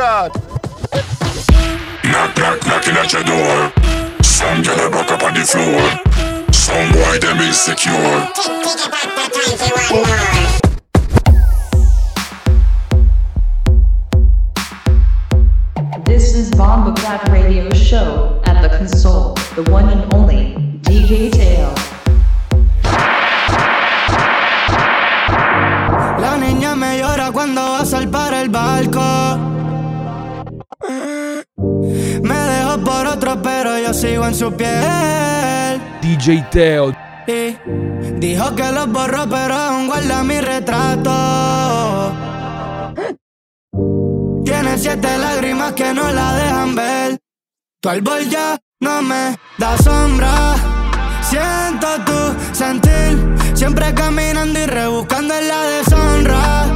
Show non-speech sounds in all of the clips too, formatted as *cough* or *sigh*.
God. Knock, knock, knocking at your door. Some girl a back up on the floor. Some boy them insecure. This is Bomba Clap Radio Show at the console, the one and only DJ Tail. La niña me llora cuando va a salvar yo sigo en su piel. DJ Teo. Y dijo que los borró, pero aún guarda mi retrato. Tiene siete lágrimas que no la dejan ver. Tu árbol ya no me da sombra. Siento tu sentir, siempre caminando y rebuscando en la deshonra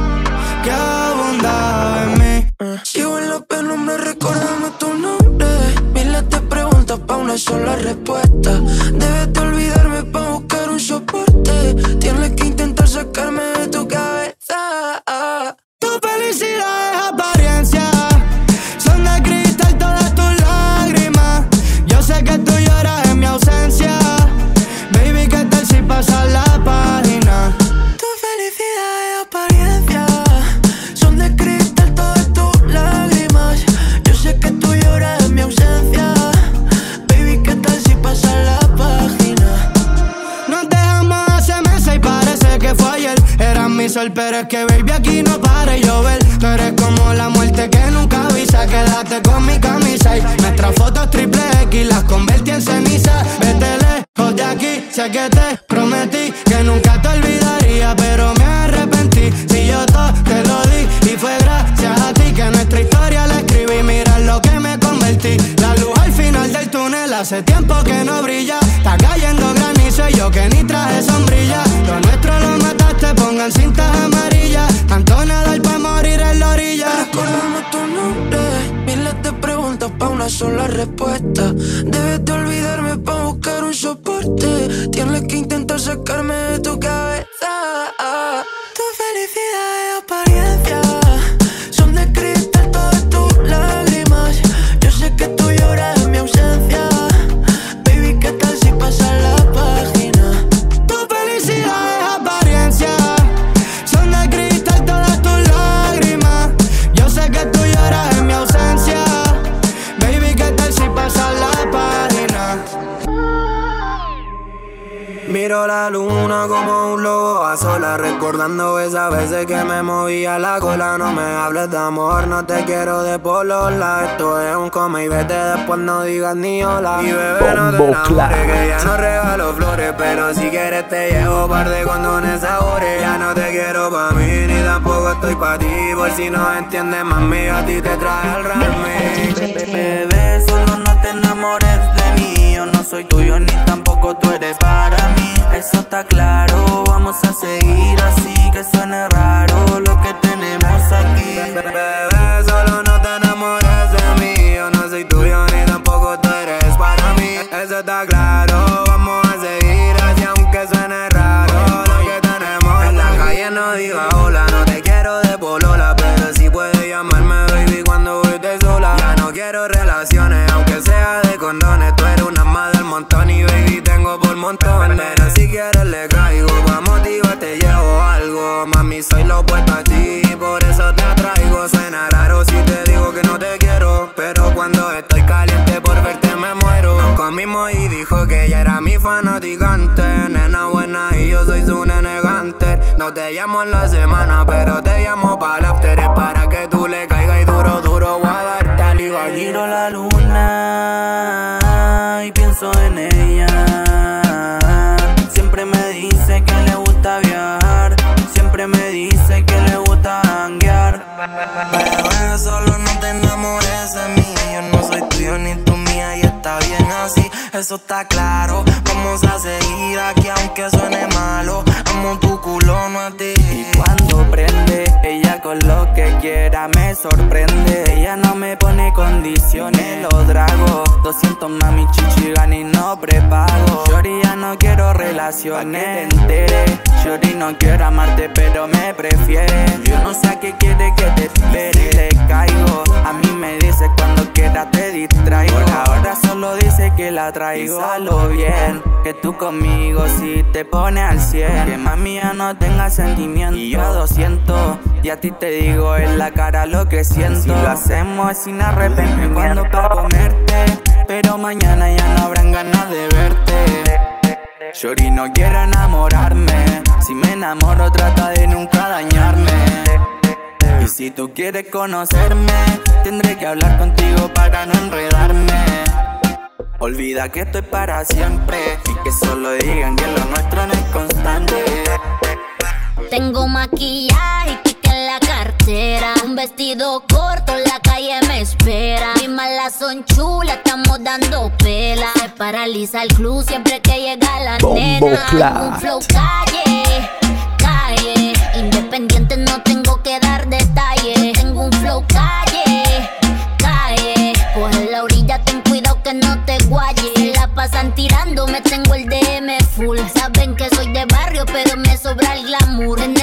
que abunda en mí. Sigo en la penumbra recordando tu nombre. Miles de preguntas pa' una sola respuesta. Debes de olvidarme pa' buscar un soporte. Tienes que intentar sacarme de tu cabeza. Tu felicidad es pero es que baby aquí no para de llover. La cola No me hables de amor, no te quiero de polola Esto es un come y vete, después no digas ni hola. Y bebé no te Bombo enamores, que ya no regalo flores Pero si quieres te llevo par de condones sabores. Ya no te quiero pa' mí, ni tampoco estoy pa' ti. Por si no entiendes, mami, a ti te trae el remix Bebé, solo no te enamores de soy tuyo ni tampoco tú eres para mí. Eso está claro, vamos a seguir así Que suene raro lo que tenemos aquí. Bebé, solo no te enamores de mí. Yo no soy tuyo ni tampoco tú eres para mí. Eso está claro, en la semana, pero te llamo para el after Es para que tú le caigas y duro, duro voy a darte al igual Miro la luna y pienso en ella Siempre me dice que le gusta viajar Siempre me dice que le gusta hanguear Bebé, solo no te enamores de mí Yo no soy tuyo ni tú mía y está bien así, eso está claro. Vamos a seguir aquí aunque suene malo. Con lo que quiera me sorprende. Ella no me pone condiciones, los drago. 200 mami chichigan y no prepago. Shorty ya no quiero relaciones, entere. Shorty no quiero amarte, pero me prefiere. Yo no sé a qué quiere que te espere. Le caigo, a mí me dice cuando quiera te distraigo. Ahora solo dice que la traigo a lo bien. Que tú conmigo si te pone al 100. Que mami ya no tenga sentimiento. Y yo a 200. Y a ti te digo en la cara lo que siento. Si lo hacemos sin arrepentimiento. Cuando para comerte. Pero mañana ya no habrán ganas de verte. Shori no quiero enamorarme. Si me enamoro, trata de nunca dañarme. Y si tú quieres conocerme, tendré que hablar contigo para no enredarme. Olvida que estoy para siempre y que solo digan que lo nuestro no es constante. Tengo maquillaje cartera. Un vestido corto, la calle me espera. Mis malas son chulas, estamos dando pela. Se paraliza el club siempre que llega la nena. Un flow calle, calle. Independiente no tengo que dar detalles. Tengo un flow calle, calle. Coge la orilla, ten cuidado que no te guayes. Se la pasan tirándome, tengo el DM full. Saben que soy de barrio, pero me sobra el glamour.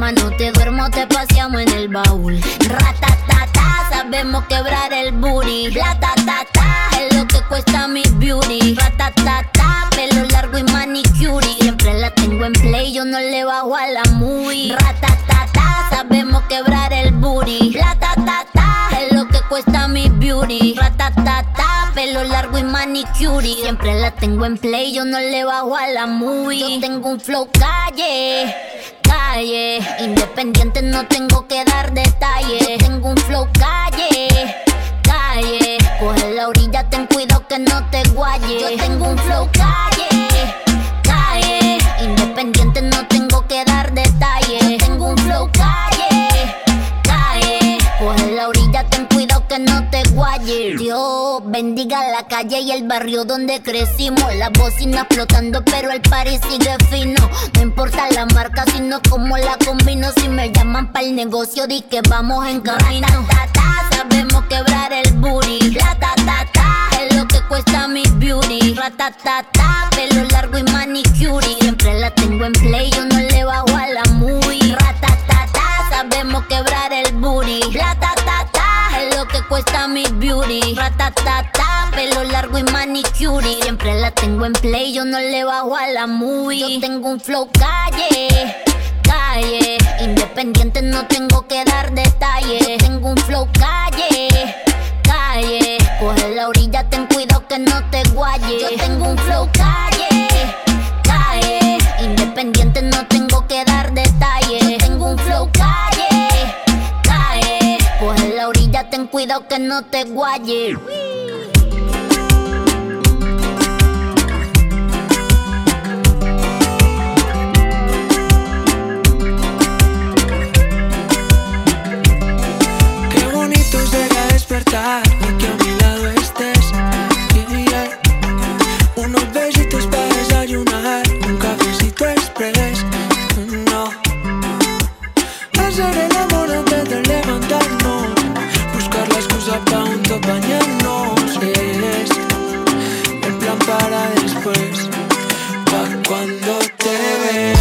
Hermano, te duermo, te paseamos en el baúl. Ratatata, sabemos quebrar el booty. Es lo que cuesta mi beauty. Ratatata, pelo largo y manicure. Siempre la tengo en play, yo no le bajo a la movie. Ratatata, sabemos quebrar el booty. Es lo que cuesta mi beauty. Ratatata, pelo largo y manicure. Siempre la tengo en play, yo no le bajo a la movie. Yo tengo un flow calle, calle. Independiente no tengo que dar detalles. Tengo un flow calle, calle. Coge la orilla, ten cuidado que no te guayes. Yo tengo un flow calle, calle. Independiente no que no te guayes. Dios bendiga la calle y el barrio donde crecimos. La bocina flotando, pero el party sigue fino. No importa la marca, sino cómo la combino. Si me llaman para el negocio, di que vamos en camino. Ratatata, sabemos quebrar el booty. Ratatata, es lo que cuesta mi beauty. Ratatata, pelo largo y manicure. Siempre la tengo en play, yo no le bajo a la movie. Es lo que cuesta mi beauty. Ratatata, pelo largo y manicure. Siempre la tengo en play, yo no le bajo a la movie. Yo tengo un flow calle, calle. Independiente no tengo que dar detalles. Tengo un flow calle, calle. Coge la orilla, ten cuidado que no te guayes. Yo tengo un flow calle, calle. Independiente no tengo que dar detalles. Tengo un flow calle. Ten cuidado que no te guayes. Qué bonito a despertar que a mi lado estés. Unos besitos para desayunar, un cafecito express. No. Hacer el amor antes de levantarnos. Bañarnos. Es el plan para después. Pa' cuando te vea,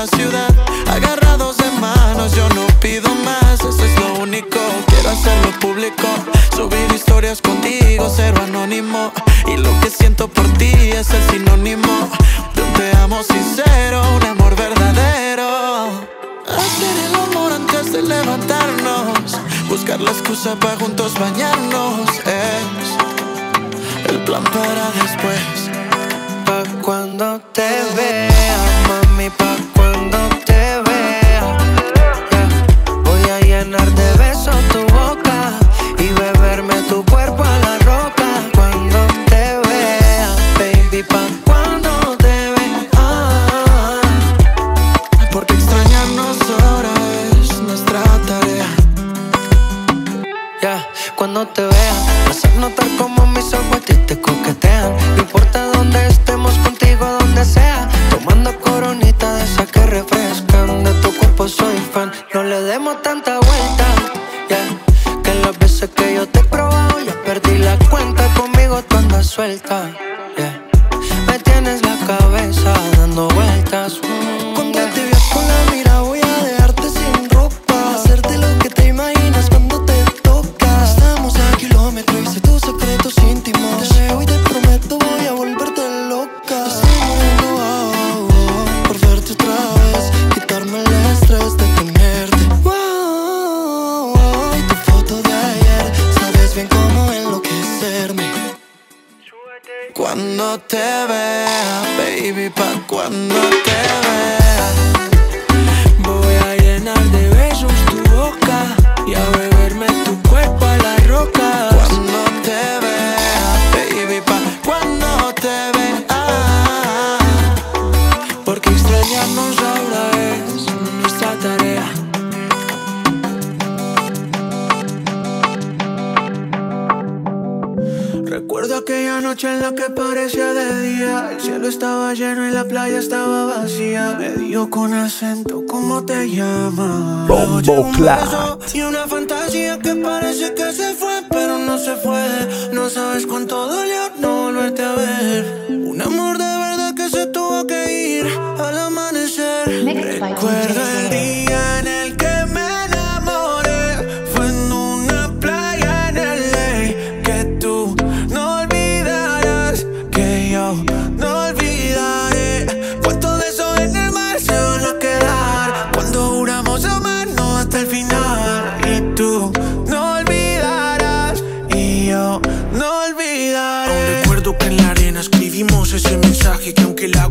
la ciudad, agarrados de manos, yo no pido más, eso es lo único, quiero hacerlo público, subir historias contigo, cero anónimo, y lo que siento por ti es el sinónimo de un te amo sincero, un amor verdadero. Hacer el amor antes de levantarnos, buscar la excusa para juntos bañarnos, es el plan para después, pa' cuando te vea, mami, pa' llenar de besos tu Aquella noche en la que parecía de día, el cielo estaba lleno y la playa estaba vacía. Me dio con acento, ¿cómo te llamas? Bombo Clash. Y una fantasía que parece que se fue, pero no se fue. No sabes cuánto dolió no volverte a ver. Un amor de verdad que se tuvo que ir al amanecer. Recuerda el día.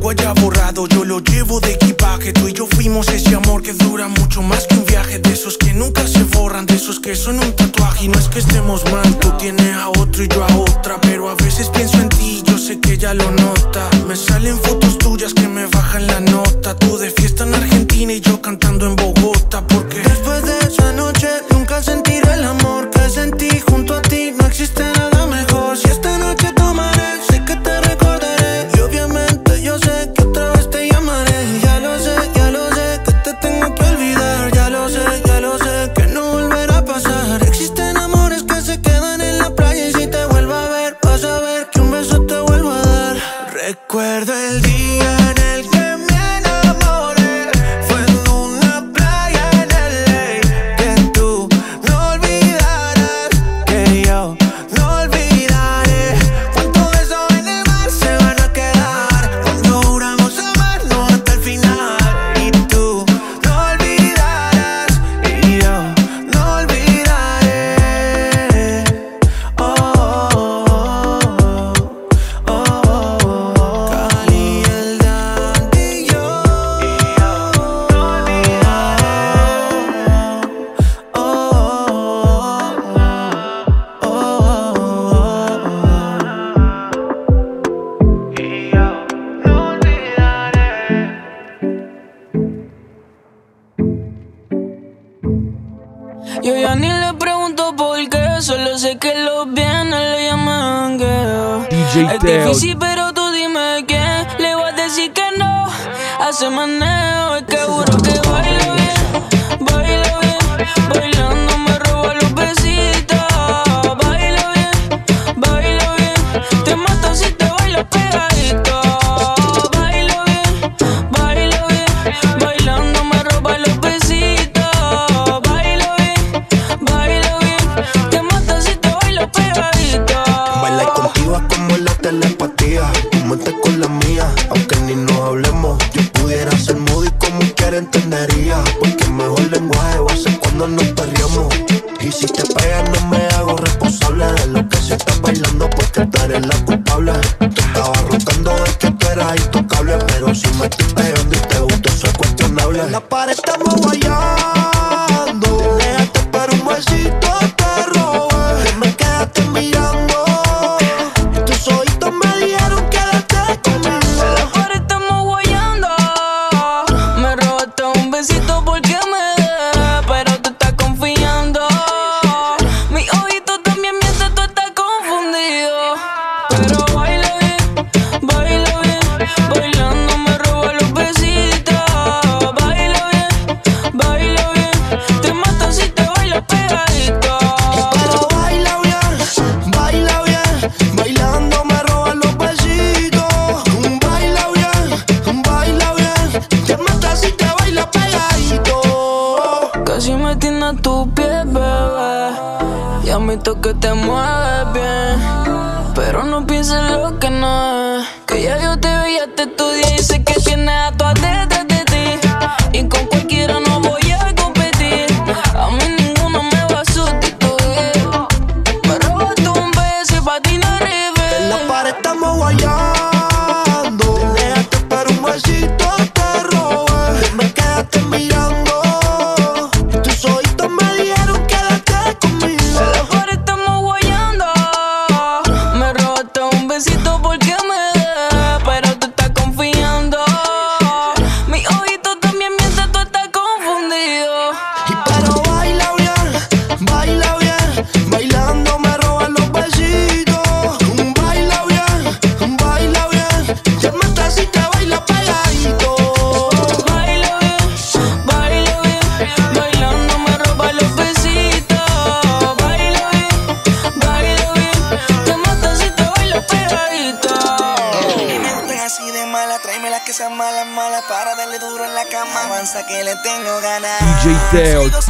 algo haya borrado, yo lo llevo de equipaje. Tú y yo fuimos ese amor que dura mucho más que un viaje. De esos que nunca se borran, de esos que son un tatuaje. Y no es que estemos mal, tú tienes a otro y yo a otra. Pero a veces pienso en ti, yo sé que ella lo nota. Me salen fotos que te mueves bien. Deus.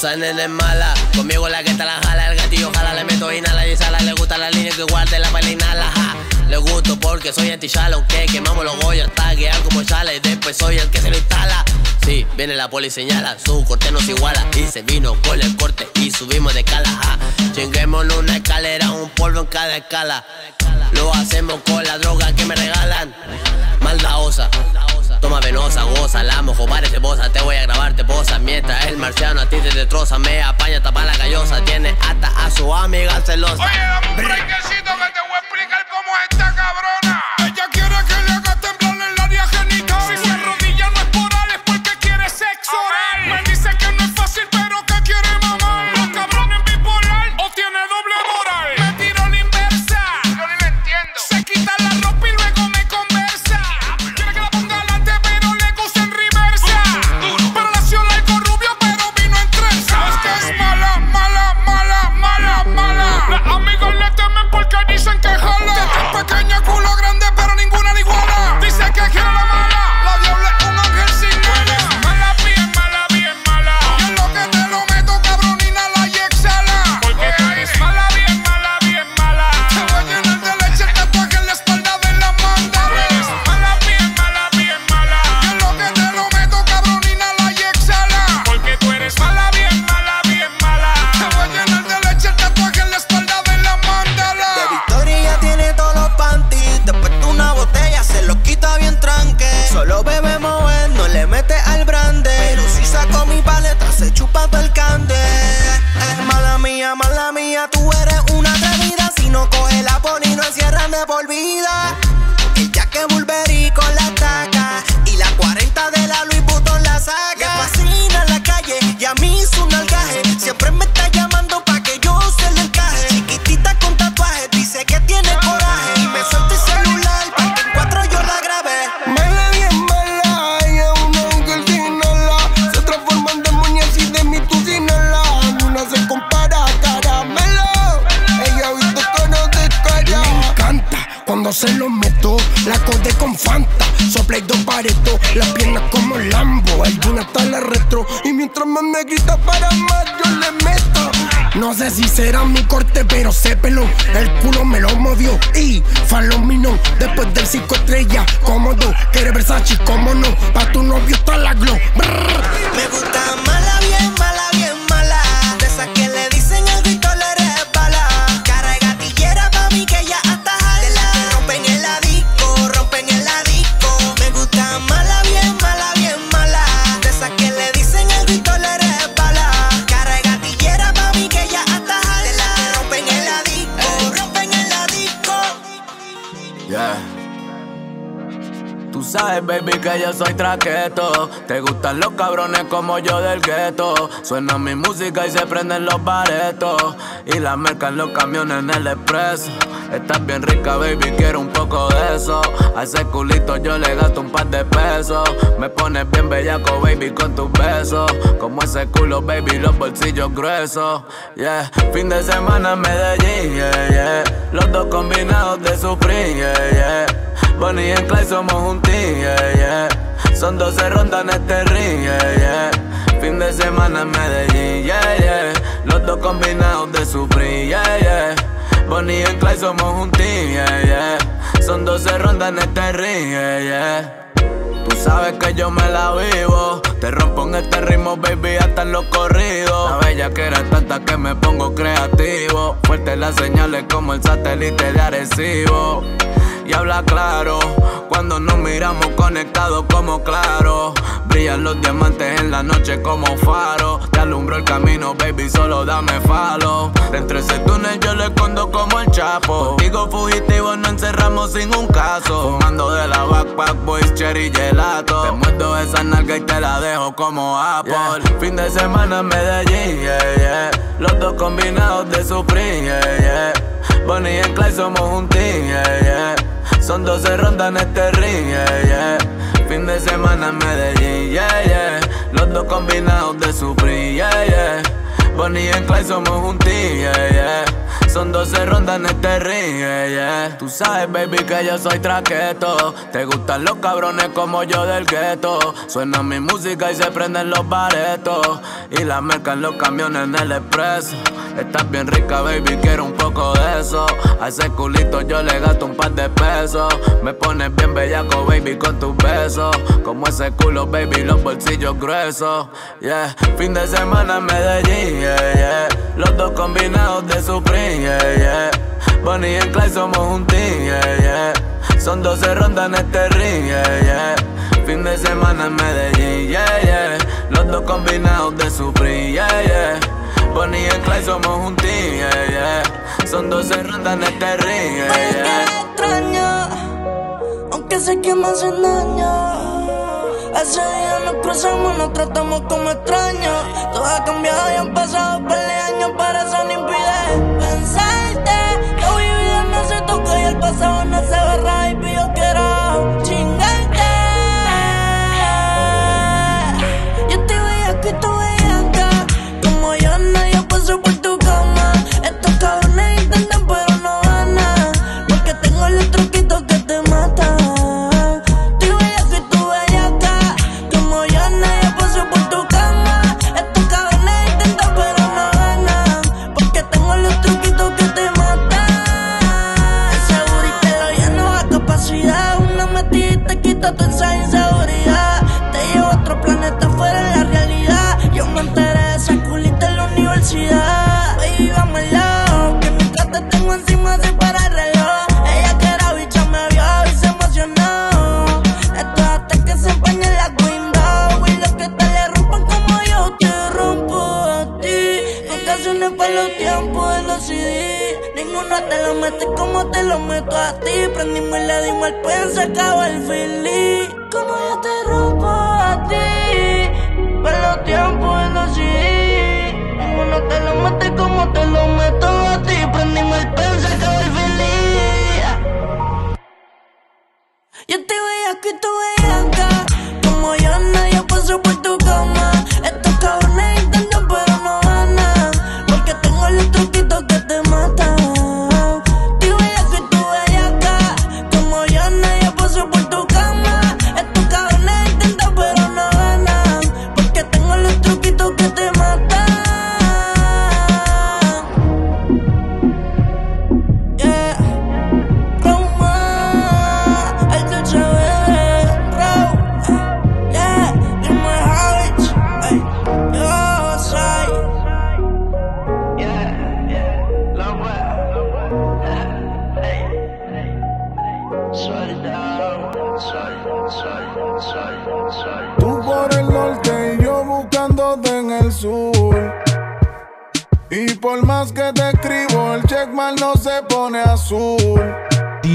Esa nena es mala, conmigo la que está la jala, el gatillo jala, le meto inhala y sala, le gusta la línea que guarde la baila. Le gusto porque soy anti aunque quemamos los goyos hasta que como chala y después soy el que se lo instala. Sí, viene la poli señala, su corte nos iguala y se vino con el corte y subimos de escala, ja. Chinguémonos una escalera, un polvo en cada escala. Lo hacemos con la droga que me regalan. Maldaosa. Toma venosa, goza, la mojo, parece bosa Te voy a grabar, te posa. Mientras el marciano a ti te destroza Me apaña, tapa la callosa Tiene hasta a su amiga celosa. Oye, dame un brequecito que te voy a explicar cómo es esta cabrona. si será mi corte, pero sé pelón. El culo me lo movió y falominó. Después del 5 estrellas, cómodo. Quiere Versace, cómo no. Pa' tu novio está la glow. Brr. Yo soy traqueto. Te gustan los cabrones como yo del gueto. Suena mi música y se prenden los baretos. Y la mercan los camiones en el expreso. Estás bien rica, baby, quiero un poco de eso. A ese culito yo le gasto un par de pesos. Me pones bien bellaco, baby, con tus besos. Como ese culo, baby, los bolsillos gruesos. Yeah, fin de semana en Medellín, yeah, yeah. Los dos combinados de sufrir, yeah, yeah. Bonnie y Clyde somos un team, yeah, yeah. Son 12 rondas en este ring, yeah, yeah. Fin de semana en Medellín, yeah, yeah. Los dos combinados de sufrir, yeah, yeah. Bonnie y Clyde somos un team, yeah, yeah. Son 12 rondas en este ring, yeah, yeah. Tú sabes que yo me la vivo. Te rompo en este ritmo, baby, hasta en los corridos. La bella que era tanta que me pongo creativo. Fuerte las señales como el satélite de Arecibo y habla claro. Cuando nos miramos conectados como claro. Brillan los diamantes en la noche como faro. Te alumbro el camino, baby, solo dame falo. Dentro de ese túnel yo le escondo como el chapo. Digo fugitivo, no encerramos sin un caso. Fumando de la backpack, boys, cherry, gelato. Te muerdo esa nalga y te la dejo como Apple. Fin de semana en Medellín, yeah, yeah. Los dos combinados de Supreme, yeah, yeah. Bonnie y Clyde somos un team, yeah, yeah. Son 12 rondas en este ring, yeah, yeah. Fin de semana en Medellín, yeah, yeah. Los dos combinados de Supreme, yeah, yeah. Bonnie y Clyde somos un team, yeah, yeah. Son 12 rondas en este ring, yeah, yeah. Tú sabes, baby, que yo soy traqueto. Te gustan los cabrones como yo del gueto. Suena mi música y se prenden los baretos. Y la mercan los camiones en el expreso. Estás bien rica, baby, quiero un poco de eso. A ese culito yo le gasto un par de pesos. Me pones bien bellaco, baby, con tus besos. Como ese culo, baby, los bolsillos gruesos. Yeah, fin de semana en Medellín, yeah, yeah. Los dos combinados de Supreme, yeah, yeah. Bonnie y Clyde somos un team, yeah, yeah. Son 12 rondas en este ring, yeah, yeah. Fin de semana en Medellín, yeah, yeah. Los dos combinados de Supreme, yeah, yeah. Bonnie y Clyde somos un team, yeah, yeah. Son 12 rondas en este ring, yeah, yeah. extraño, aunque sé que me hacen daño. Ese día nos cruzamos, nos tratamos como extraños. Todo ha cambiado y han pasado par de años, pero eso no impide pensarte. Que mi vida no se toca y el pasado no se borra y meto a ti. Prendimos y le dimos el pen, se acabó el feeling.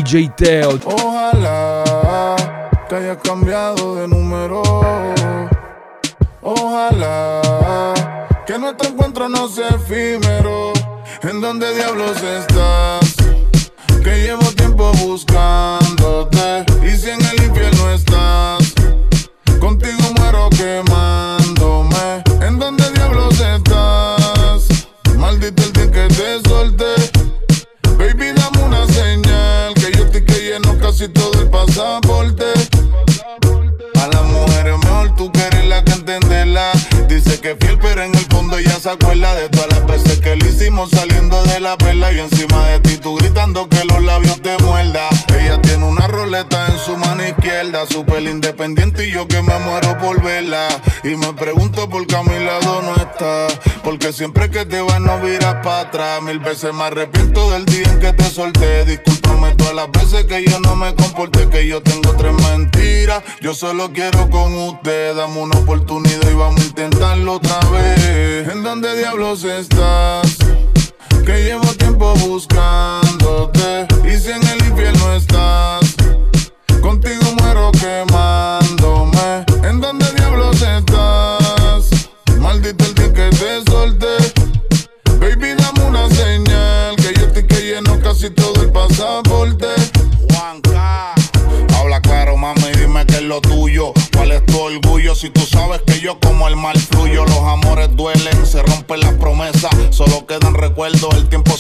DJ. Ojalá que hayas cambiado de número. Ojalá que nuestro encuentro no sea efímero. ¿En dónde diablos estás? Que llevo tiempo buscándote. Y si en el infierno estás, contigo muero quemándome. ¿En dónde diablos estás? Maldito el día que te solté. Que lleno casi todo el pasaporte. A las mujeres mejor tú que eres la que entenderla. Dice que fiel, pero en el fondo ella se acuerda de todas las veces que le hicimos saliendo de la perla. Y encima de ti tú gritando que los labios te muerda. Ella tiene una roleta en su mano izquierda, súper independiente y yo que me muero por verla. Y me pregunto por qué a mi lado no está. Porque siempre que te vas no viras para atrás. Mil veces me arrepiento del día en que te solté. Discúlpame todas las veces que yo no me comporté, que yo tengo tres mentiras. Yo solo quiero con usted, dame una oportunidad y vamos a intentarlo otra vez. ¿En dónde diablos estás? Que llevo tiempo buscándote. Y si en el infierno estás, contigo muero quemándome. ¿En dónde diablos estás?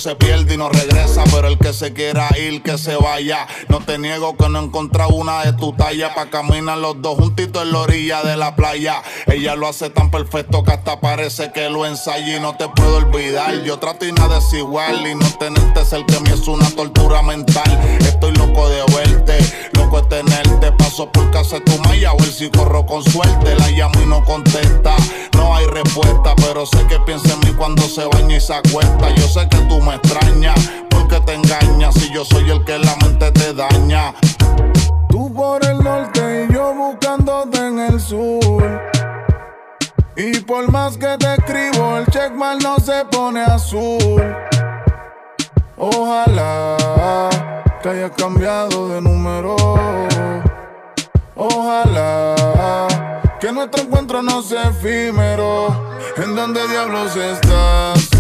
Se pierde y no regresa, que se quiera ir, que se vaya. No te niego que no he una de tu talla, pa' caminar los dos juntitos en la orilla de la playa. Ella lo hace tan perfecto que hasta parece que lo ensaya y no te puedo olvidar. Yo trato y nada es igual y no tenerte cerca de mí es una tortura mental. Estoy loco de verte, loco de tenerte. Paso por casa de tu maya a ver si corro con suerte. La llamo y no contesta, no hay respuesta, pero sé que piensa en mí cuando se baña y se acuesta. Yo sé que tú me extrañas, porque te engañas si yo soy el que la mente te daña. Tú por el norte y yo buscándote en el sur. Y por más que te escribo, el checkmark no se pone azul. Ojalá que hayas cambiado de número. Ojalá que nuestro encuentro no sea efímero. ¿En dónde diablos estás?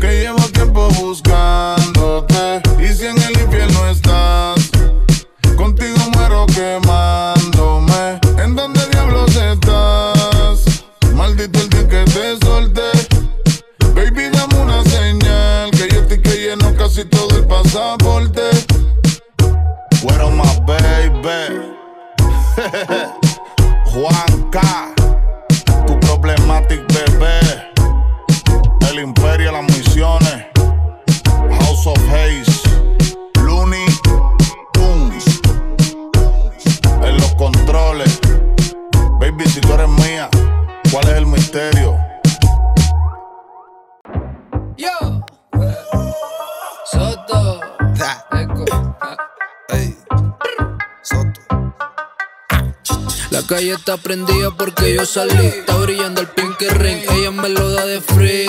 Que llevo tiempo buscándote. Y si en el infierno estás, contigo muero quemándome. ¿En dónde diablos estás? Maldito el día que te solté. Baby, dame una señal. Que yo estoy que lleno casi todo el pasaporte. Fueron más baby. *laughs* Juanca, tu problematic bebé. El imperio, las misiones. House of Haze. Looney Tunes. En los controles. Calle está prendida porque yo salí. Está brillando el pink ring. Ella me lo da de free.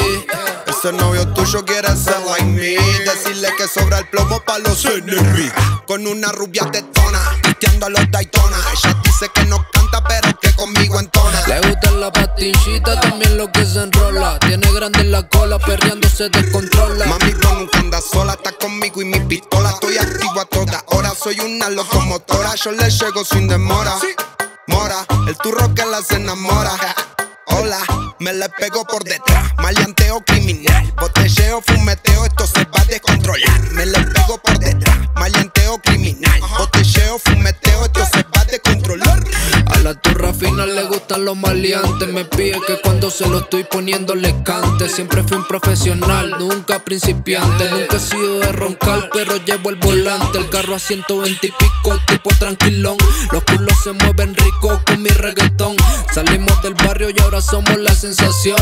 Ese novio tuyo quiere ser like me. Decirle que sobra el plomo pa' los enemigos. Con una rubia tetona, piteando a los Daytona. Ella dice que no canta, pero que conmigo entona. Le gusta la pastillita, también lo que se enrola. Tiene grande la cola, perreando se descontrola. Mami, no nunca anda sola, está conmigo y mi pistola. Estoy activo a toda hora, soy una locomotora. Yo le llego sin demora. El turro que la se enamora. Hola, me le pego por detrás. Maleanteo criminal, botelleo, fumeteo, esto se va a descontrolar. Me le pego por detrás. Maleanteo criminal, botelleo, fumeteo, la turra fina le gustan los maleantes. Me pide que cuando se lo estoy poniendo le cante. Siempre fui un profesional, nunca principiante. Nunca he sido de roncar, pero llevo el volante. El carro a 120 y pico, tipo tranquilón. Los culos se mueven rico con mi reggaetón. Salimos del barrio y ahora somos la sensación.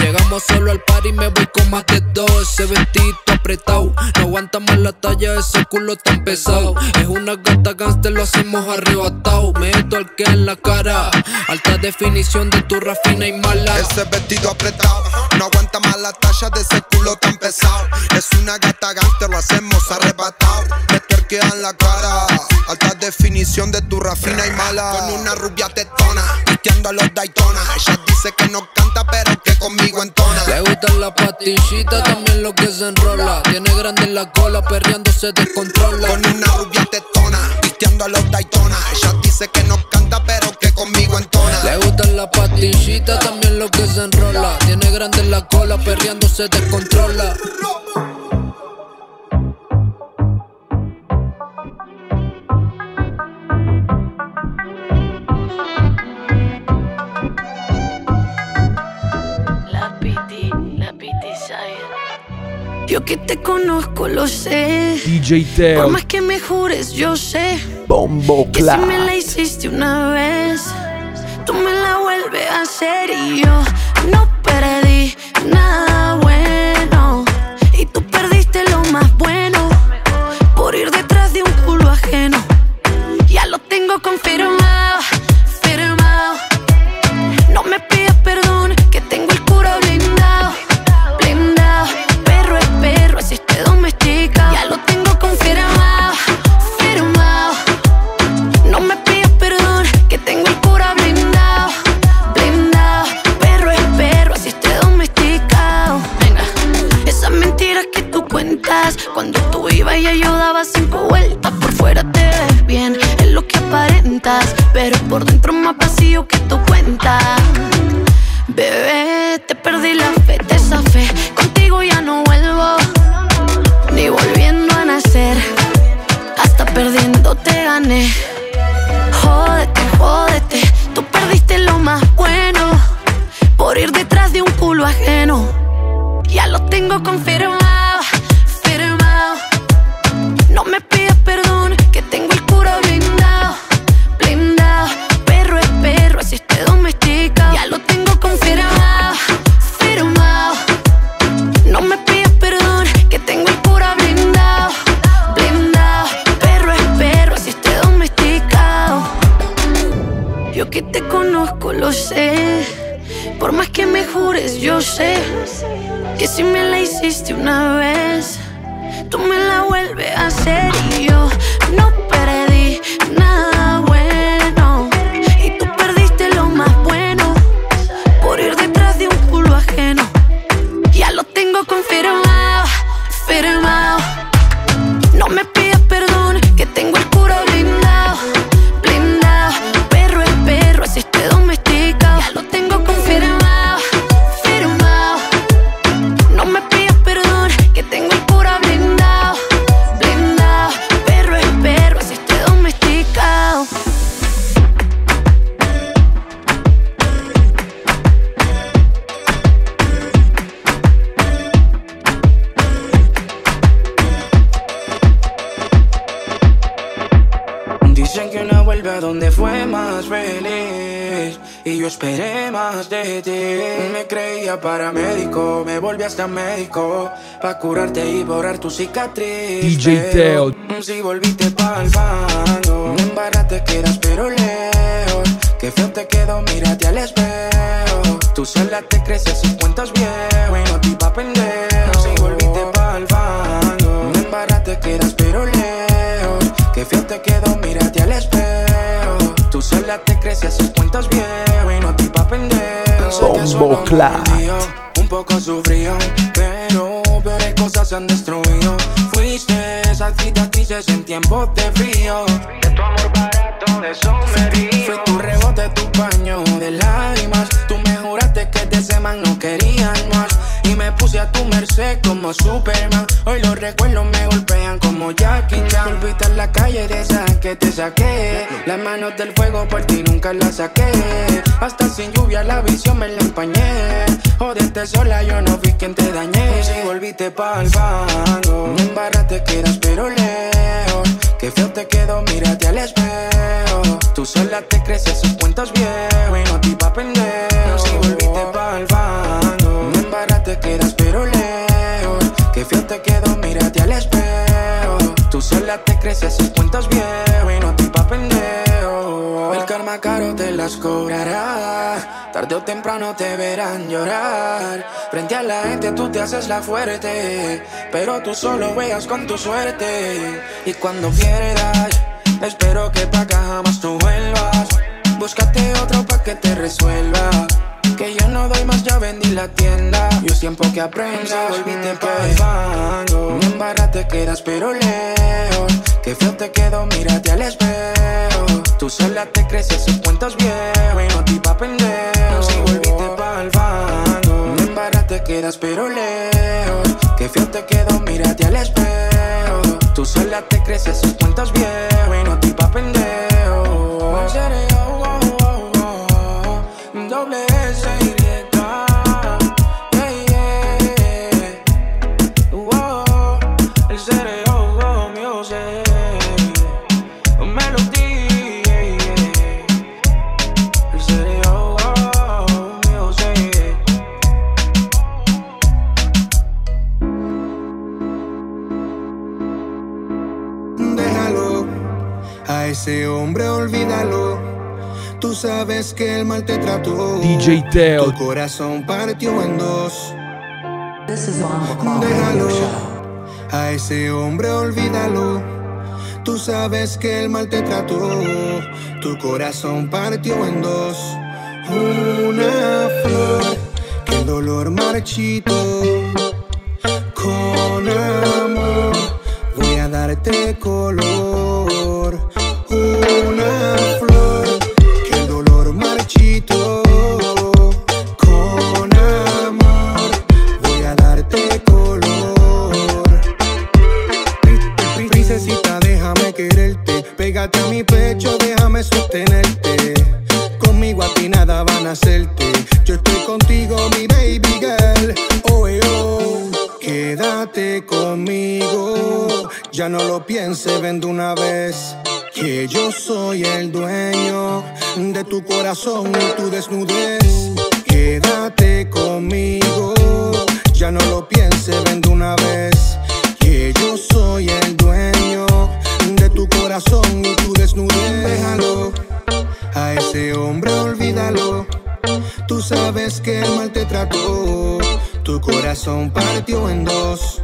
Llegamos solo al par y me voy con más de dos. Ese vestidito apretado, no aguanta más la talla, ese culo tan pesado. Es una gata gangster, lo hacemos arrebatado. Meto al que en la cara, alta definición de tu rafina y mala. Ese vestido apretado, no aguanta más la talla de ese culo tan pesado. Es una gata gangster, lo hacemos arrebatado. Meto el bloquean la cara. Alta definición de tu rafina y mala. Con una rubia tetona, pisteando a los Daytona. Ella dice que no canta, pero que conmigo entona. Le gustan las pastillitas, también lo que se enrola. Tiene grande la cola, perreando se descontrola. Con una rubia tetona, pisteando a los Daytona. Ella dice que no canta, pero. Pastillitas, también lo que se enrola. Tiene grande la cola, perreando se descontrola. Yo que te conozco lo sé. DJ Por Teo. más que me jures, yo sé Bombo que si me la hiciste una vez, tú me la vuelves a hacer y yo no perdí nada bueno. Y tú perdiste lo más bueno por ir detrás de un culo ajeno. Ya lo tengo confirmado, cinco vueltas. Por fuera te ves bien, es lo que aparentas. Pero por dentro más vacío que tu cuenta. Bebé, te perdí la fe, te fe. Contigo ya no vuelvo, ni volviendo a nacer. Hasta perdiendo te gané. Jódete, jódete, tú perdiste lo más bueno por ir detrás de un culo ajeno. Ya lo tengo confirmado, la hiciste volví hasta médico Pa' curarte y borrar tu cicatriz DJ Teo. Si volviste pa'l fango En barra te quedas pero lejos Qué feo te quedó, mírate al espejo. Tú sola te creces y cuentas viejo Y no te iba pendejo. Si volviste pa'l fango En barra te quedas pero lejos Qué feo te quedó, mírate al espejo. Tú sola te creces y cuentas viejo Y no te iba pendejo. Sé que en tiempos de frío. De tu amor barato, de eso me río. Fue tu rebote, tu paño de lágrimas. Tú me juraste que de ese man no querían más. Y me puse a tu merced como Superman. Hoy los recuerdos me golpean como Jackie Chan. Volviste a la calle de esa que te saqué. Las manos del fuego por ti nunca las saqué. Hasta sin lluvia la visión me la empañé. Jodete sola, yo no fui quien te dañé. Si volviste pa'l fango En barra te quedas pero lejos. Qué feo te quedó, mírate al espejo. Tú sola te creces sus cuentos viejos. Y no te iba pendejo. Si volviste pa'l fango En barra te quedas pero lejos. Qué feo te quedó, mírate al espejo Te creces sus cuentos viejos Y no te iba pendejo El karma caro te las cobrará Tarde o temprano te verán llorar. Frente a la gente tú te haces la fuerte, pero tú solo veas con tu suerte. Y cuando pierdas, espero que pa' acá jamás tú vuelvas. Búscate otro pa' que te resuelva. Que yo no doy más, ya vendí la tienda. Yo tiempo que aprendas, volvíte pa' el fango. En barra te quedas, pero lejos. Que feo te quedo, mírate al espejo. Tú sola te crees esos cuentos viejos y no te pa' pendejo. Si volviste pa' el fango. Te quedas, pero lejos. Que feo te quedo, mírate al espejo. Tú sola te crees esos cuentos viejos y no te pa' pendejo. A ese hombre olvídalo. Tú sabes que el mal te trató. DJ Teo. Tu corazón partió en dos. Déjalo, a ese hombre olvídalo. Tú sabes que el mal te trató. Tu corazón partió en dos. Una flor que el dolor marchito. Con amor voy a darte color. No lo pienses, ven de una vez. Que yo soy el dueño de tu corazón y tu desnudez. Quédate conmigo. Ya no lo pienses, ven de una vez. Que yo soy el dueño de tu corazón y tu desnudez. Déjalo, a ese hombre olvídalo. Tú sabes que mal te trató. Tu corazón partió en dos.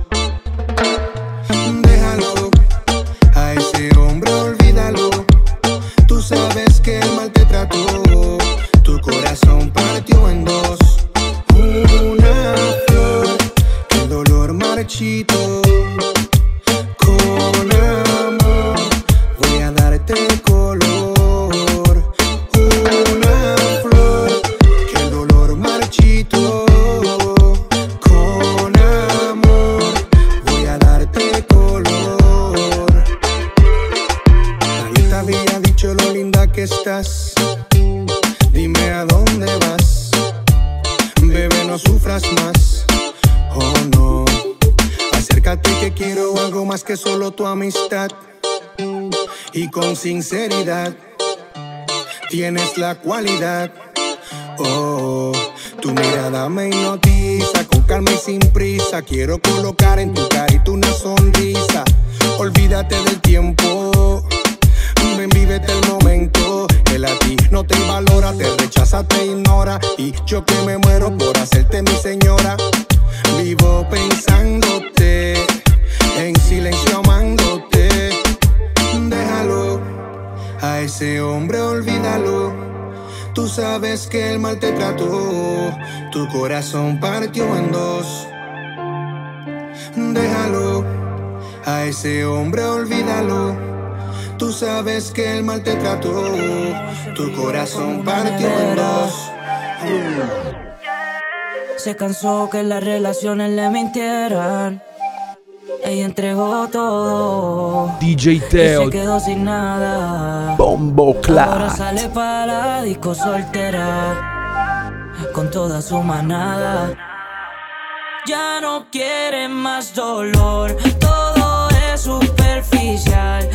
Sinceridad tienes la cualidad. Oh, tu mirada me hipnotiza con calma y sin prisa. Quiero colocar en tu carita una sonrisa. Olvídate del tiempo. Ven, vívete el momento. Él a ti no te valora, te rechaza, te ignora. Y yo que me muero por hacerte mi señora. Vivo pensándote, en silencio amándote. A ese hombre olvídalo. Tú sabes que el mal te trató, tu corazón partió en dos. Déjalo, a ese hombre olvídalo. Tú sabes que el mal te trató, tu corazón partió en dos. Se cansó que las relaciones le mintieran. Ella entregó todo. DJ Y Teo. se quedó sin nada. Bombo Ahora Clat. sale para la disco soltera. Con toda su manada. Ya no quiere más dolor. Todo es superficial.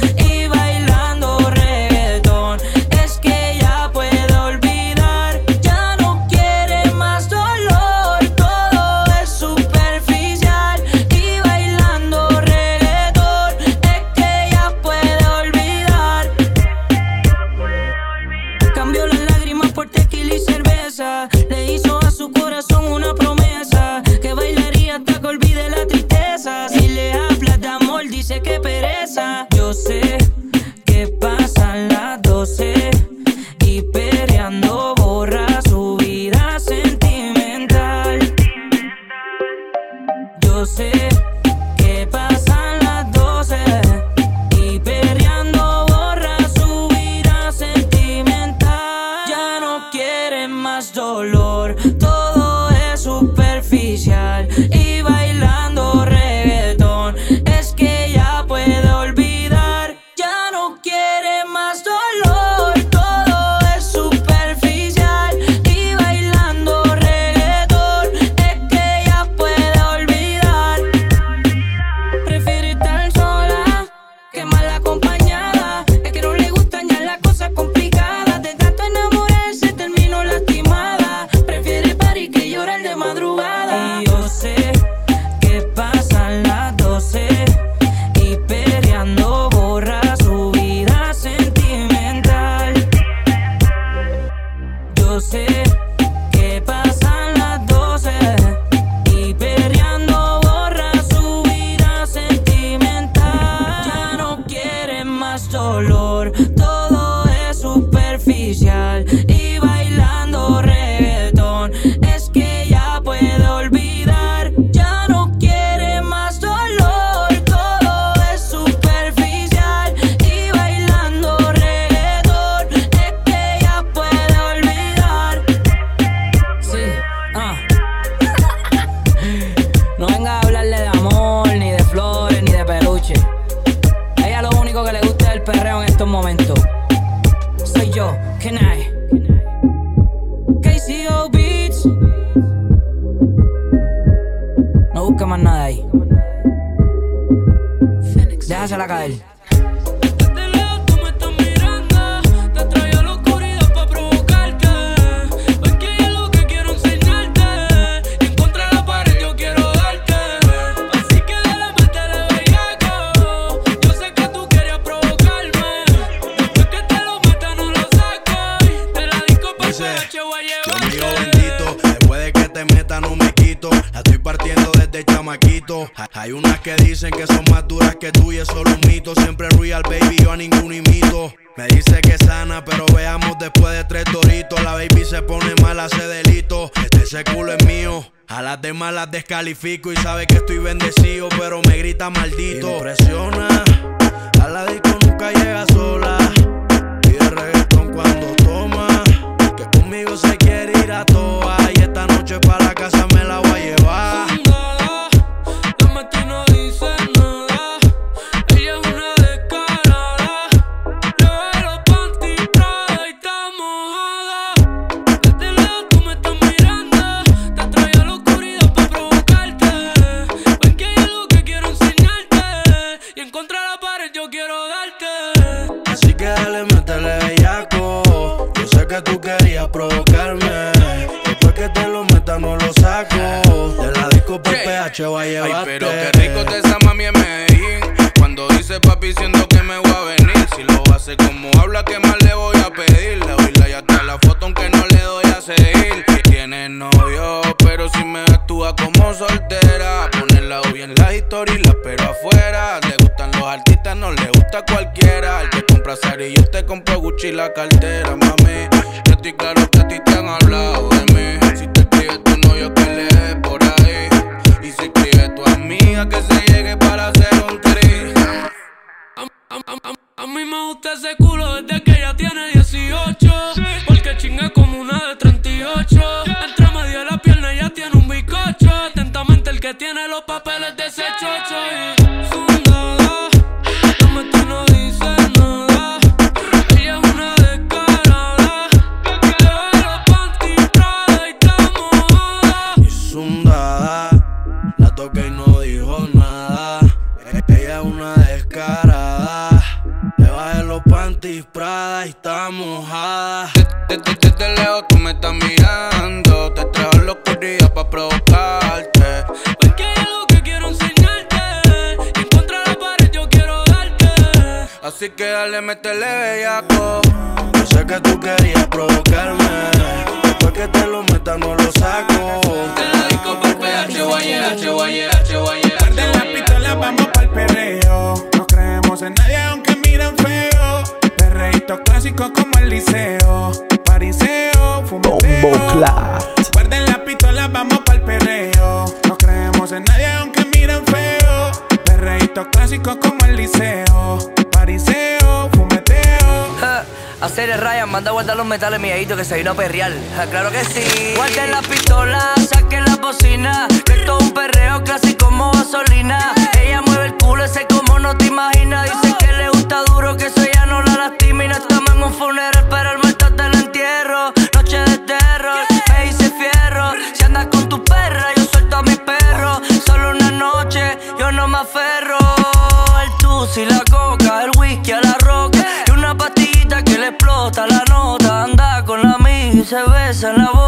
Gusta el perreo en estos momentos. Soy yo, Kenai. KCO Beats. No busca más nada ahí. Déjasela caer. Hay unas que dicen que son más duras que tú y es solo un mito. Siempre real, baby, yo a ningún imito. Me dice que sana, pero veamos después de tres doritos. La baby se pone mala, hace delito. Este ese culo es mío. A las demás las descalifico y sabe que estoy bendecido, pero me grita maldito. Impresiona, a la disco nunca llega sola. Pide reggaetón cuando toma. Que conmigo se quiere ir a toa. Y esta noche para la casa me la voy a llevar. Ay, pero qué rico te esa mami en Medellín. Cuando dice papi, siento que me voy a venir. Si lo hace como habla, ¿qué más le voy a pedir? Le doy like hasta la foto, aunque no le doy a seguir. Tiene novio, pero si me actúa como soltera. Ponerla hoy en la historia y la pero afuera. Le gustan los artistas, no le gusta cualquiera. El que compra Sari, yo te compro Gucci y la cartera, mami. Yo estoy claro que a ti te han hablado de mí. Si te escribe tu novio, que le por ahí. Y si escribe tu amiga, que se llegue para hacer un tri. A mí me gusta ese culo desde que ella tiene 18. Porque chinga como una de 38. Entre medio de la pierna ella tiene un bizcocho. Atentamente el que tiene los papeles de ese chocho. Panties Prada y está mojada. Desde, desde lejos tú me estás mirando. Te traigo la oscuridad pa' provocarte. Ven que hay algo que quiero enseñarte. Y en contra la pared yo quiero darte. Así que dale, métele bellaco. Yo sé que tú querías provocarme. Después que te lo meta, no lo saco. De la disco por PH, Perreíto clásico como el liceo. Pariseo, fumeteo. Guarden las pistolas, vamos pa'l perreo. No creemos en nadie aunque miren feo. Perreíto clásico como el liceo. Pariseo, Hacer el Ryan, manda a guardar los metales, miedito, que se vino a perrear. Ja, claro que sí. Guarden la pistola, saquen la bocina. Que esto es un perreo clásico como gasolina. Ella mueve el culo, ese como no te imaginas. Dice que le gusta duro, que eso ya no la lastima. Estamos en un funeral, pero el muerto te lo entierro. Noche de terror, en la.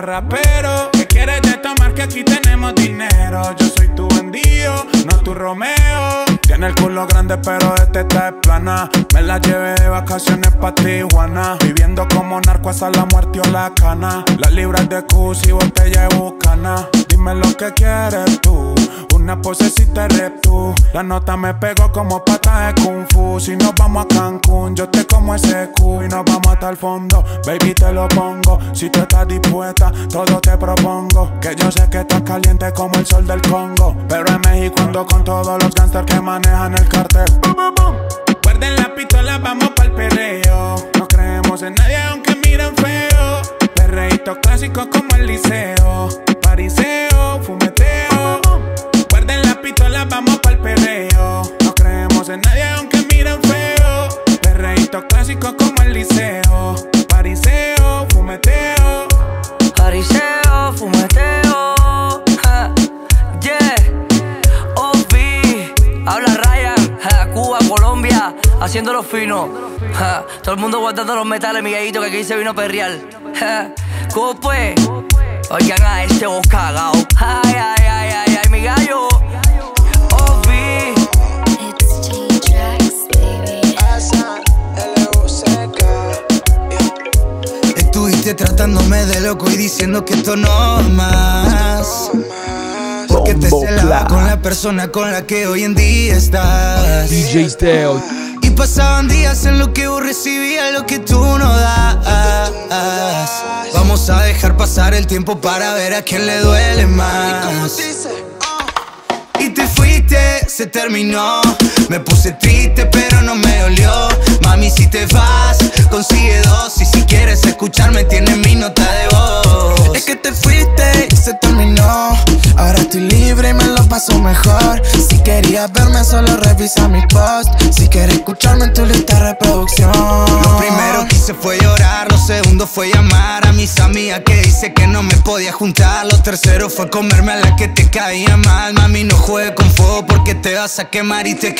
Los raperos. ¿Qué quieres de tomar? Que aquí tenemos dinero. Yo soy tu bandido, no tu Romeo. Tiene el culo grande, pero este está de plana. Me la llevé de vacaciones pa' Tijuana. Viviendo como narco hasta la muerte o la cana. Las libras de Cus y botella de bucana. Dime lo que quieres tú. Una posecita eres tú. La nota me pegó como pata de kung fu. Si nos vamos a Cancún, yo te como ese cu y nos vamos hasta el fondo. Baby, te lo pongo. Si tú estás dispuesta, todo te propongo. Que yo sé que estás caliente como el sol del Congo. Pero en México ando con todos los gangsters que manejan el cartel. Guarden la pistola, vamos pa'l perreo. No creemos en nadie, aunque miren feo. Perreíto clásico como el liceo. Pariseo, fumeteo. Guarden la pistola, vamos pa'l perreo. No creemos en nadie, aunque miren feo. Perreíto clásico como el liceo. Pariseo, fumeteo. Pariseo, fumeteo. Haciéndolo fino. Ja, Todo el mundo guardando los metales, Miguelito, que aquí se vino a perrear. Ja, ¿Cómo? Oigan a este vos cagao. Ay, ay, ay, ay, ay, mi gallo. Obi. Estuviste tratándome de loco y diciendo que esto no es más. Porque te celaba con la persona con la que hoy en día estás. DJ Teo. Pasaban días en lo que vos recibías lo que tú no das. Vamos a dejar pasar el tiempo para ver a quién le duele más. Y te fuiste, se terminó. Me puse triste, pero no me dolió. Mami, si te vas, consigue dos. Y si quieres escucharme, tienes mi nota de voz. Es que te fuiste y se terminó. Ahora estoy libre y me lo paso mejor. Si querías verme, solo revisa mi post. Si quieres escucharme en tu lista de reproducción. Lo primero que hice fue llorar, lo segundo fue llamar a mis amigas que dice que no me podía juntar. Lo tercero fue comerme a la que te caía mal. Mami, no juegue con fuego porque te vas a quemar y te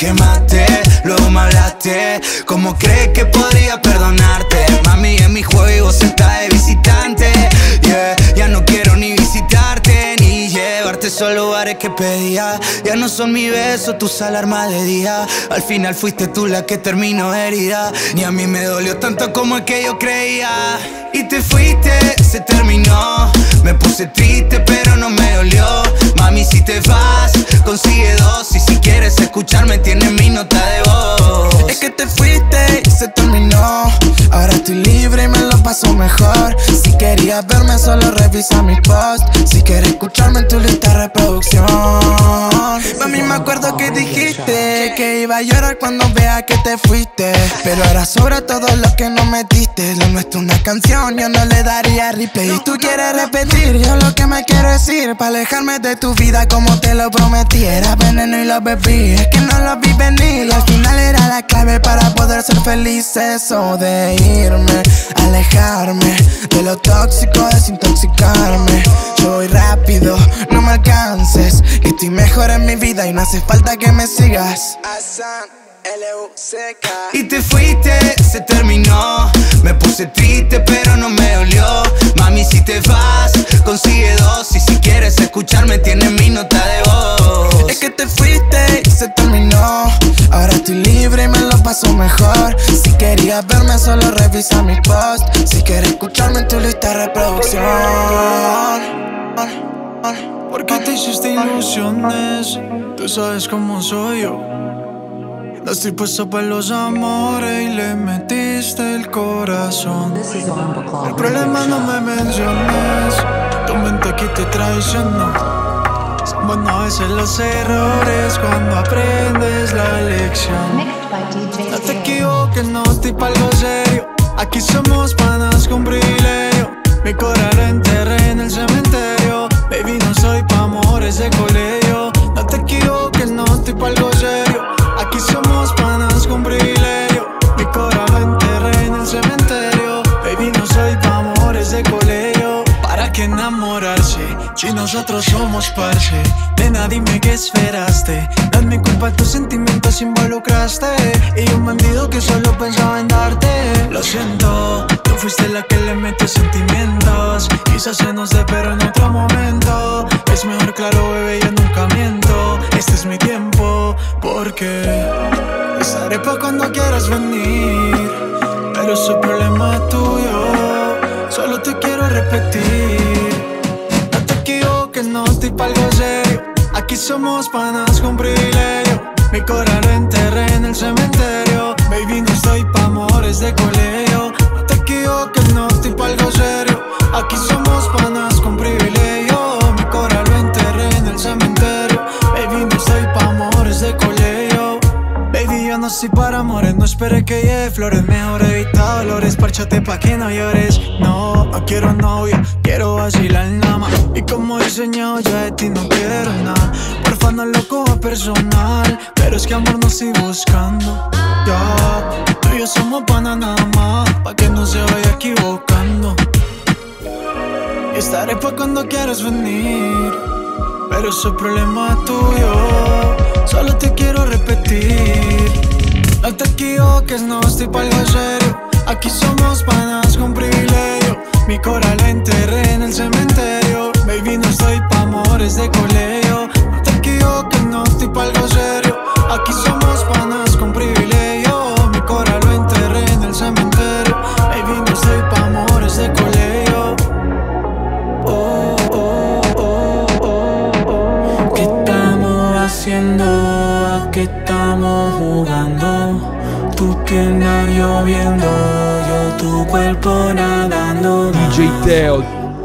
Luego me hablaste, ¿cómo crees que podría perdonarte? Mami, en mi juego vos estás de visitante. Yeah, ya no quiero ni visitarte ni llevarte a esos lugares que pedía. Ya no son mi beso, tus alarmas de día. Al final fuiste tú la que terminó herida. Ni a mí me dolió tanto como el que yo creía. Y te fuiste, se terminó. Me puse triste, pero no me dolió. Mami, si te vas, consigue dos. Y si quieres escucharme, tienes mi nota de voz. Es que te fuiste y se terminó. Ahora estoy libre y me lo paso mejor. Si querías verme, solo revisa mi post. Si quieres escucharme tu lista de reproducción. Mami, me acuerdo que dijiste que iba a llorar cuando vea que te fuiste. Pero ahora sobre todo lo que no metiste. Lo nuestro una canción, yo no le daría replay. Y tú quieres repetir, yo lo que me quiero decir. Para alejarme de tu vida como te lo prometí. Era veneno y lo bebí. Es que no lo vi venir. Al final era la clave para poder ser feliz. Eso de irme, alejarme de lo tóxico, desintoxicarme. Yo voy rápido, no me alcances. Que estoy mejor en mi vida y no hace falta que me sigas. Y te fuiste, se terminó. Me puse triste, pero no me dolió. Mami, si te vas, consigue dos. Y si quieres escucharme, tienes mi nota de voz. Es que te fuiste, se terminó. Ahora estoy libre y me lo paso mejor. Si querías verme, solo revisa mi post. Si quieres escucharme en tu lista de reproducción. ¿Por qué te hiciste ilusiones? Tú sabes cómo soy yo. No estoy puesto para los amores y le metiste el corazón. El problema no me menciones, tu mente aquí te traicionó. Bueno, a veces los errores cuando aprendes la lección. No te equivoques, no estoy para algo serio. Aquí somos panas con privilegio. Mi corazón lo enterré en el cementerio. Baby, no soy pa' amores de colegio. No te equivoques, no estoy para algo serio. Aquí somos panas con privilegio. Mi corazón enterré en el cementerio. Baby, no soy pa' amores de colegio. ¿Para qué enamorarse? Si nosotros somos parce Nena, dime qué esperaste No es mi culpa, tus sentimientos involucraste Y un bandido que solo pensaba en darte Lo siento, tú fuiste la que le metió sentimientos Quizás se nos dé, pero en otro momento Estaré pa' cuando quieras venir Pero es un problema tuyo Solo te quiero repetir que no estoy pa' algo serio. Aquí somos panas con privilegio. Mi corazón enterré en el cementerio. Baby, no estoy pa' amores de colegio. No te equivoques, no estoy pa' algo serio. Aquí somos No estoy para amores, no esperé que llegue flores. Mejor evita dolores, párchate pa' que no llores. No, quiero novia, quiero vacilar nada más. Y como diseñado yo de ti no quiero nada. Porfa, no lo cojo personal, pero es que amor no estoy buscando. Ya, tú y yo somos pana nada más, pa' que no se vaya equivocando. Y estaré pa' cuando quieras venir, pero es problema tuyo. Solo te quiero repetir. No te equivoques, no estoy pa' algo serio. Aquí somos panas con privilegio. Mi coral enterré en el cementerio. Baby, no estoy pa' amores de colegio. No te equivoques, no estoy pa' algo serio. Aquí somos panas Tu pierna lloviendo, yo tu cuerpo nadando. DJ Teo,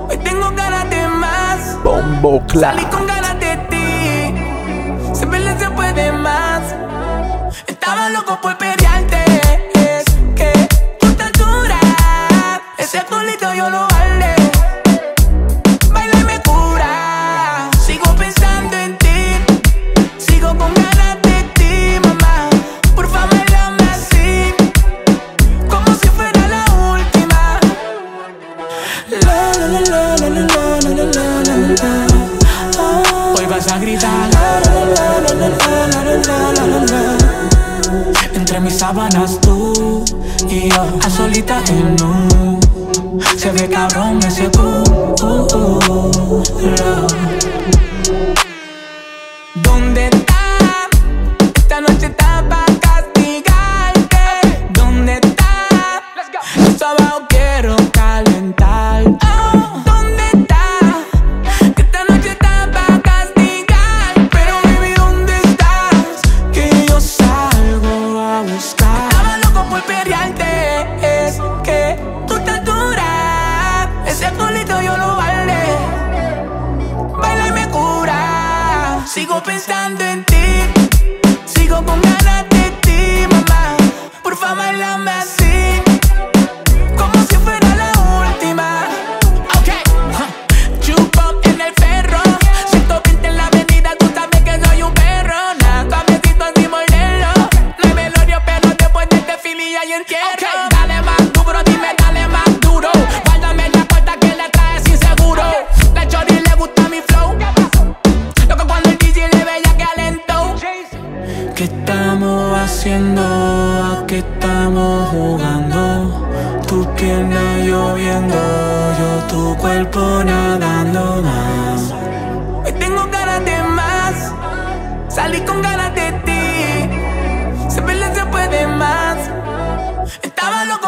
Hoy tengo ganas de más. Bombo Clap. Salí con ganas de ti. Siempre le se puede más. Estaba loco por pelearte. Es que tu estatura, ese culito yo lo vale. Se ve cabrón ese boom, uh, uh, love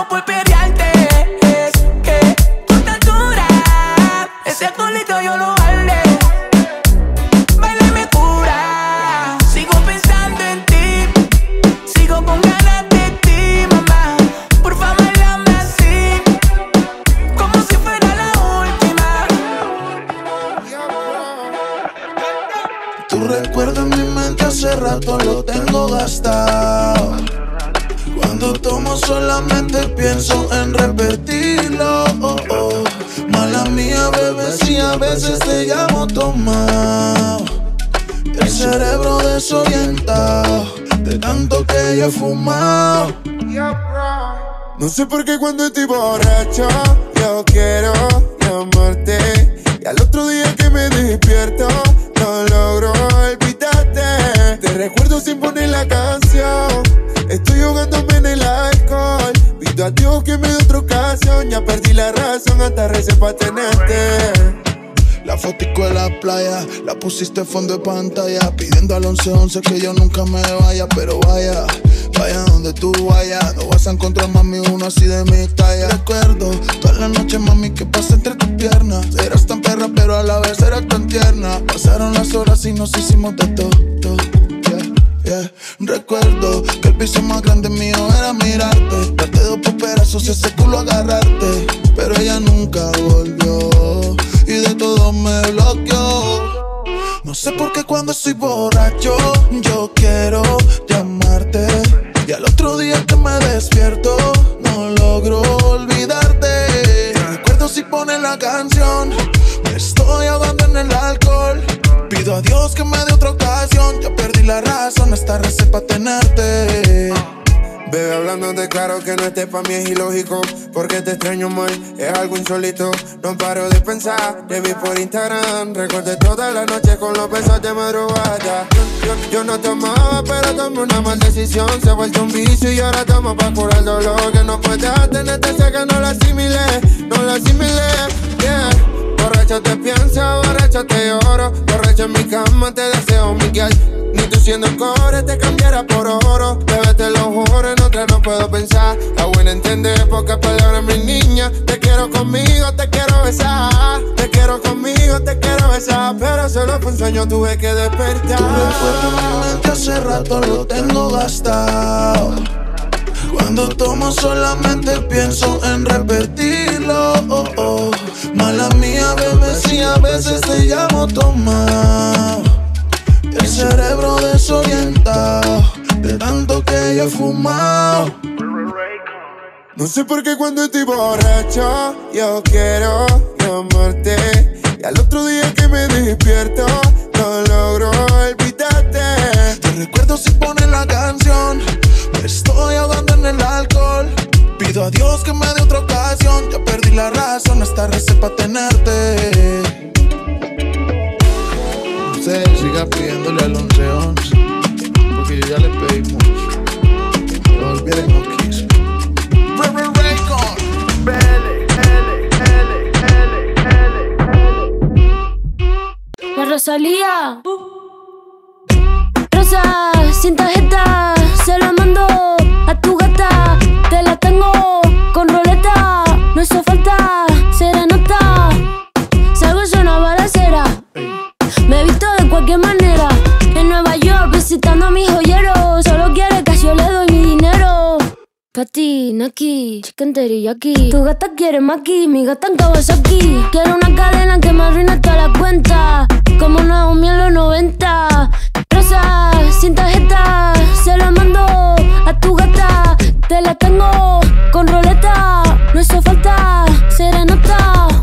ganas de fumado. No sé por qué cuando estoy borracho yo quiero llamarte y al otro día que me despierto no logro olvidarte. Te recuerdo sin poner la canción, estoy ahogándome en el alcohol. Pido a Dios que me dé otra ocasión, ya perdí la razón hasta recé para tenerte. La fotico de la playa, la pusiste fondo de pantalla. Pidiendo al 1111 que yo nunca me vaya, pero vaya, vaya donde tú vayas. No vas a encontrar mami uno así de mi talla. Recuerdo toda la noche, mami, que pasé entre tus piernas. Eras tan perra, pero a la vez eras tan tierna. Pasaron las horas y nos hicimos de todo. yeah. Recuerdo que el piso más grande mío era mirarte. Darte dos pedazos y ese culo agarrarte. Pero ella nunca volvió No sé por qué cuando estoy borracho yo quiero llamarte. Y al otro día que me despierto no logro olvidarte. Recuerdo si pone la canción, me estoy ahogando en el alcohol. Pido a Dios que me dé otra ocasión. Ya perdí la razón, esta receta tenerte. Bebé, hablándote claro que no estés pa' mí es ilógico Porque te extraño mal, es algo insólito. No paro de pensar, te vi por Instagram Recordé toda la noche con los besos de madrugada. Yo, yo, no tomaba, pero tomé una mal decisión Se ha vuelto un vicio y ahora tomo pa' curar el dolor Que no puedes tenerte, que no lo asimilé No lo asimilé, yeah. Borracho te pienso, borracho te lloro Borracho en mi cama te deseo Miguel Ni tú siendo core te cambiara por oro Bebé te lo juro, en otra no puedo pensar La buena entender pocas palabras mi niña Te quiero conmigo, te quiero besar Te quiero conmigo, te quiero besar Pero solo fue un sueño, tuve que despertar Tu recuerdo mente hace rato lo tengo gastado. Cuando tomo solamente pienso en repetirlo. oh, oh. Mala mía, bebé, si a veces te llamo tomado. Cerebro desorientado de tanto que yo he fumado. No sé por qué cuando estoy borracho yo quiero llamarte y al otro día que me despierto no logro olvidarte. Te recuerdo si pone la canción, me estoy ahogando en el alcohol. Pido a Dios que me dé otra ocasión, ya perdí la razón, esta receta para tenerte. Sé, siga pidiéndole al 1111, porque yo ya le pedí mucho. No olviden no quiso. La Rosalía. Rosa, sin tarjeta, se la mando a tu gata. Te la tengo con roleta, de cualquier manera. En Nueva York visitando a mis joyeros, solo quiere que yo le doy mi dinero. Pati, Naki, chicken teriyaki. Tu gata quiere maki, mi gata en Kawasaki. Quiero una cadena que me arruine toda la cuenta. Como Naomi en los 90 Rosa, sin tarjeta, se la mando a tu gata. Te la tengo con roleta, no hizo falta serenata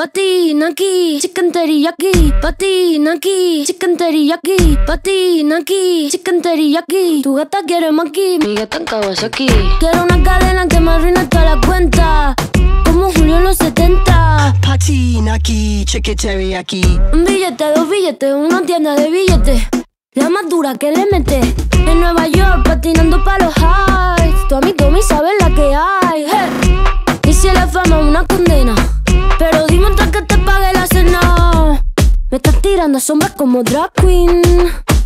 Pati, Naki, chicken teriyaki. Pati, Naki, chicken teriyaki. Pati, Naki, chicken teriyaki. Tu gata quiere maki, mi gata en Kawasaki. Quiero una cadena que me arruine toda la cuenta. Como Julio en los 70 Pati, Naki, chicken teriyaki. Un billete, dos billetes, una tienda de billetes La más dura que le mete. En Nueva York patinando pa' los highs. Tu amigo Tommy sabe la que hay. Hey. Y si la fama es una condena Pero dime antes que te pague la cena Me estás tirando sombras como drag queen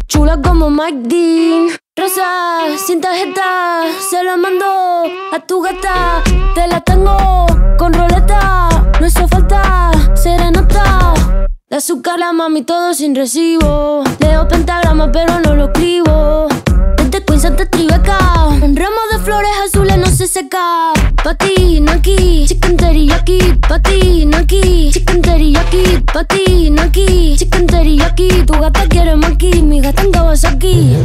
Chula como Mike Dean Rosa, sin tarjeta, se lo mando a tu gata. Te la tengo con roleta, no hizo falta serenata. De azúcar la mami todo sin recibo. Leo pentagrama pero no lo escribo te Queen, Santa Tribeca. Un ramo de flores azules no se seca. Pa' ti, no aquí, chicken teriyaki. Pa' ti, no aquí, chicken teriyaki. Pa' ti, no aquí, chicken teriyaki. Tu gata quiere maki, mi gata en Kawasaki.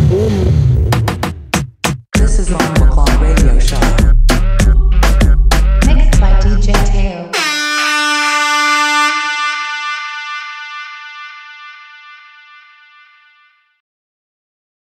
This is the Radio Show. Mixed by DJ